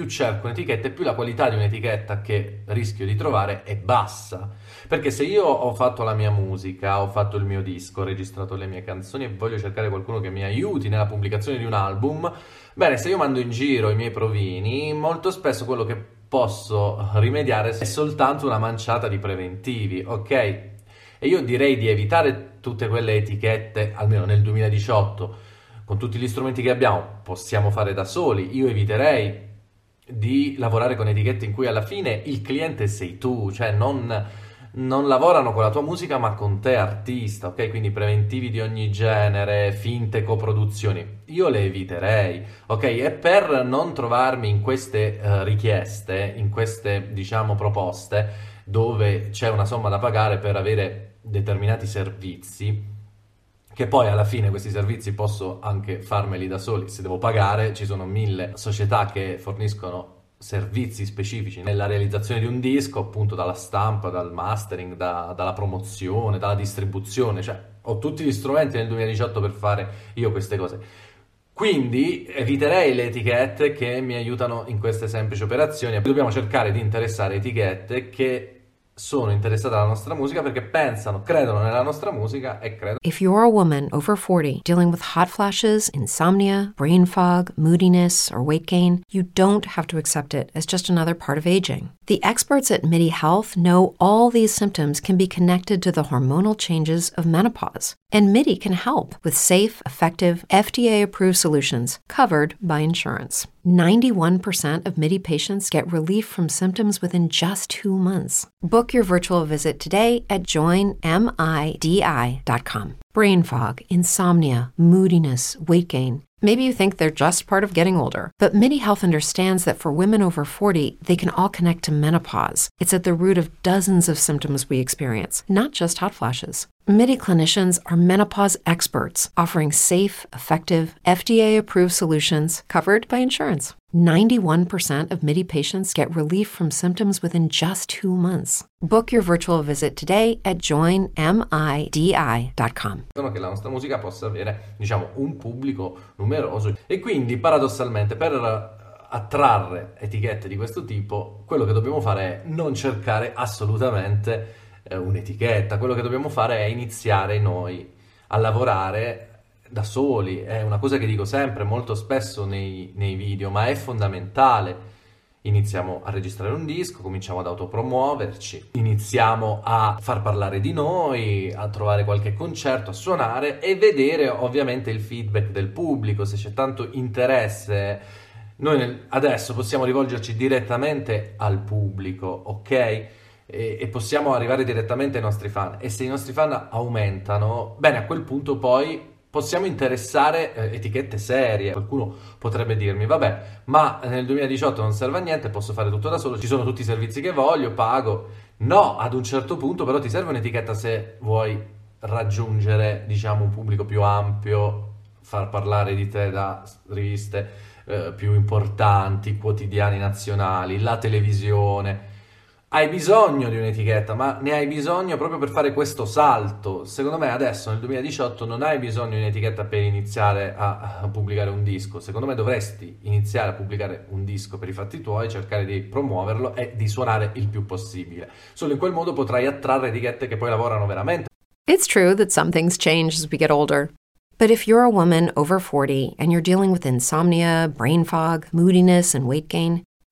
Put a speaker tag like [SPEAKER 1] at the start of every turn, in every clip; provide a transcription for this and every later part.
[SPEAKER 1] Più cerco un'etichetta e più la qualità di un'etichetta che rischio di trovare è bassa. Perché se io ho fatto la mia musica, ho fatto il mio disco, ho registrato le mie canzoni e voglio cercare qualcuno che mi aiuti nella pubblicazione di un album, bene, se io mando in giro i miei provini, molto spesso quello che posso rimediare è soltanto una manciata di preventivi, ok? E io direi di evitare tutte quelle etichette, almeno nel 2018, con tutti gli strumenti che abbiamo possiamo fare da soli. Io eviterei di lavorare con etichette in cui alla fine il cliente sei tu, cioè non, non lavorano con la tua musica ma con te artista, ok? Quindi preventivi di ogni genere, finte coproduzioni, io le eviterei, ok? E per non trovarmi in queste uh, richieste, in queste diciamo proposte dove c'è una somma da pagare per avere determinati servizi, che poi alla fine questi servizi posso anche farmeli da soli, se devo pagare ci sono mille società che forniscono servizi specifici nella realizzazione di un disco, appunto dalla stampa, dal mastering, da, dalla promozione, dalla distribuzione, cioè ho tutti gli strumenti nel 2018 per fare io queste cose. Quindi eviterei le etichette che mi aiutano in queste semplici operazioni. Dobbiamo cercare di interessare etichette che sono interessate alla nostra musica perché pensano, credono nella nostra musica e credono.
[SPEAKER 2] If you're a woman over 40 dealing with hot flashes, insomnia, brain fog, moodiness, or weight gain, you don't have to accept it as just another part of aging. The experts at MIDI Health know all these symptoms can be connected to the hormonal changes of menopause, and MIDI can help with safe, effective, FDA approved solutions covered by insurance. 91% of MIDI patients get relief from symptoms within just two months. Book your virtual visit today at joinmidi.com. Brain fog, insomnia, moodiness, weight gain. Maybe you think they're just part of getting older, but MIDI Health understands that for women over 40, they can all connect to menopause. It's at the root of dozens of symptoms we experience, not just hot flashes. MIDI clinicians are menopause experts offering safe, effective, FDA approved solutions covered by insurance. 91% of MIDI patients get relief from symptoms within just two months. Book your virtual visit today at joinmidi.com.
[SPEAKER 1] Che la nostra musica possa avere, diciamo, un pubblico numeroso e quindi paradossalmente per eh, attrarre etichette di questo tipo, quello che dobbiamo fare è non cercare assolutamente eh, un'etichetta, quello che dobbiamo fare è iniziare noi a lavorare da soli, è una cosa che dico sempre, molto spesso nei, nei video, ma è fondamentale. Iniziamo a registrare un disco, cominciamo ad autopromuoverci, iniziamo a far parlare di noi, a trovare qualche concerto, a suonare e vedere ovviamente il feedback del pubblico, se c'è tanto interesse. Noi adesso possiamo rivolgerci direttamente al pubblico, ok? E, e, possiamo arrivare direttamente ai nostri fan. E se i nostri fan aumentano, bene, a quel punto poi possiamo interessare eh, etichette serie. Qualcuno potrebbe dirmi, vabbè, ma nel 2018 non serve a niente, posso fare tutto da solo, ci sono tutti i servizi che voglio, pago. No, ad un certo punto però ti serve un'etichetta se vuoi raggiungere, diciamo, un pubblico più ampio, far parlare di te da riviste eh, più importanti, quotidiani nazionali, la televisione. Hai bisogno di un'etichetta, ma ne hai bisogno proprio per fare questo salto. Secondo me adesso nel 2018 non hai bisogno di un'etichetta per iniziare a, pubblicare un disco. Secondo me dovresti iniziare a pubblicare un disco per i fatti tuoi, cercare di promuoverlo e di suonare il più possibile. Solo in quel modo potrai attrarre etichette che poi lavorano veramente.
[SPEAKER 2] It's true that some things change as we get older. But if you're a woman over 40 and you're dealing with insomnia, brain fog, moodiness, and weight gain,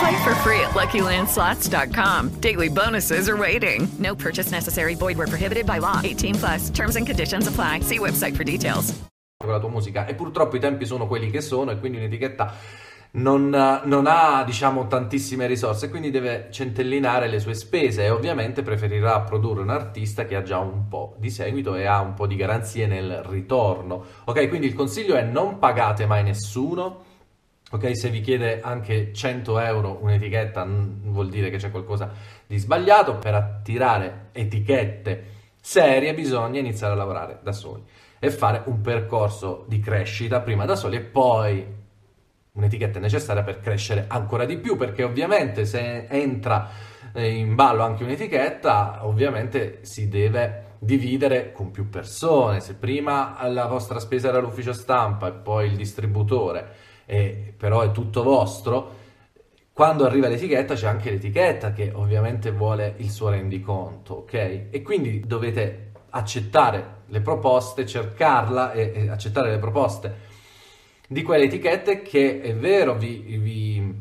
[SPEAKER 3] Play for free at LuckyLandSlots.com. Daily bonuses are waiting. No purchase necessary. Void were prohibited by law. 18 plus. Terms and conditions apply. See website for details.
[SPEAKER 1] Con la tua musica e purtroppo i tempi sono quelli che sono e quindi un'etichetta non, non, ha diciamo tantissime risorse quindi deve centellinare le sue spese e ovviamente preferirà produrre un artista che ha già un po' di seguito e ha un po' di garanzie nel ritorno ok quindi il consiglio è non pagate mai nessuno Ok, se vi chiede anche 100 euro un'etichetta vuol dire che c'è qualcosa di sbagliato. Per attirare etichette serie bisogna iniziare a lavorare da soli e fare un percorso di crescita prima da soli e poi un'etichetta è necessaria per crescere ancora di più perché ovviamente se entra eh, in ballo anche un'etichetta ovviamente si deve dividere con più persone. Se prima la vostra spesa era l'ufficio stampa e poi il distributore eh, però è tutto vostro, quando arriva l'etichetta c'è anche l'etichetta che ovviamente vuole il suo rendiconto, ok? E quindi dovete accettare le proposte, cercarla e, e accettare le proposte di quelle etichette che è vero vi, vi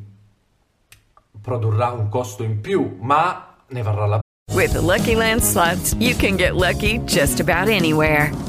[SPEAKER 1] produrrà un costo in più, ma ne varrà la.
[SPEAKER 3] With the Lucky Land slots, you can get lucky just about anywhere.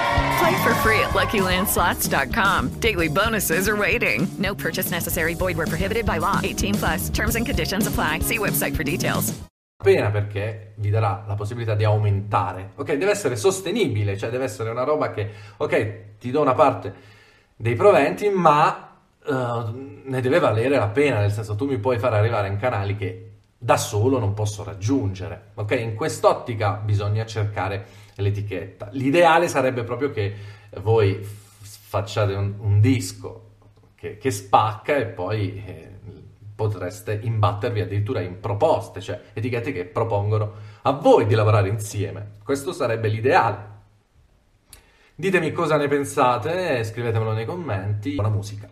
[SPEAKER 3] Play for free at LuckyLandSlots.com. Daily bonuses are waiting. No purchase necessary. Void where prohibited by law. 18 plus. Terms and conditions apply. See website for details.
[SPEAKER 1] Pena perché vi darà la possibilità di aumentare. Ok, deve essere sostenibile, cioè deve essere una roba che, ok, ti do una parte dei proventi, ma uh, ne deve valere la pena, nel senso tu mi puoi far arrivare in canali che da solo non posso raggiungere. Ok, in quest'ottica bisogna cercare l'etichetta. L'ideale sarebbe proprio che voi facciate un, un disco che, che, spacca e poi eh, potreste imbattervi addirittura in proposte, cioè etichette che propongono a voi di lavorare insieme. Questo sarebbe l'ideale. Ditemi cosa ne pensate, scrivetemelo nei commenti. Buona musica.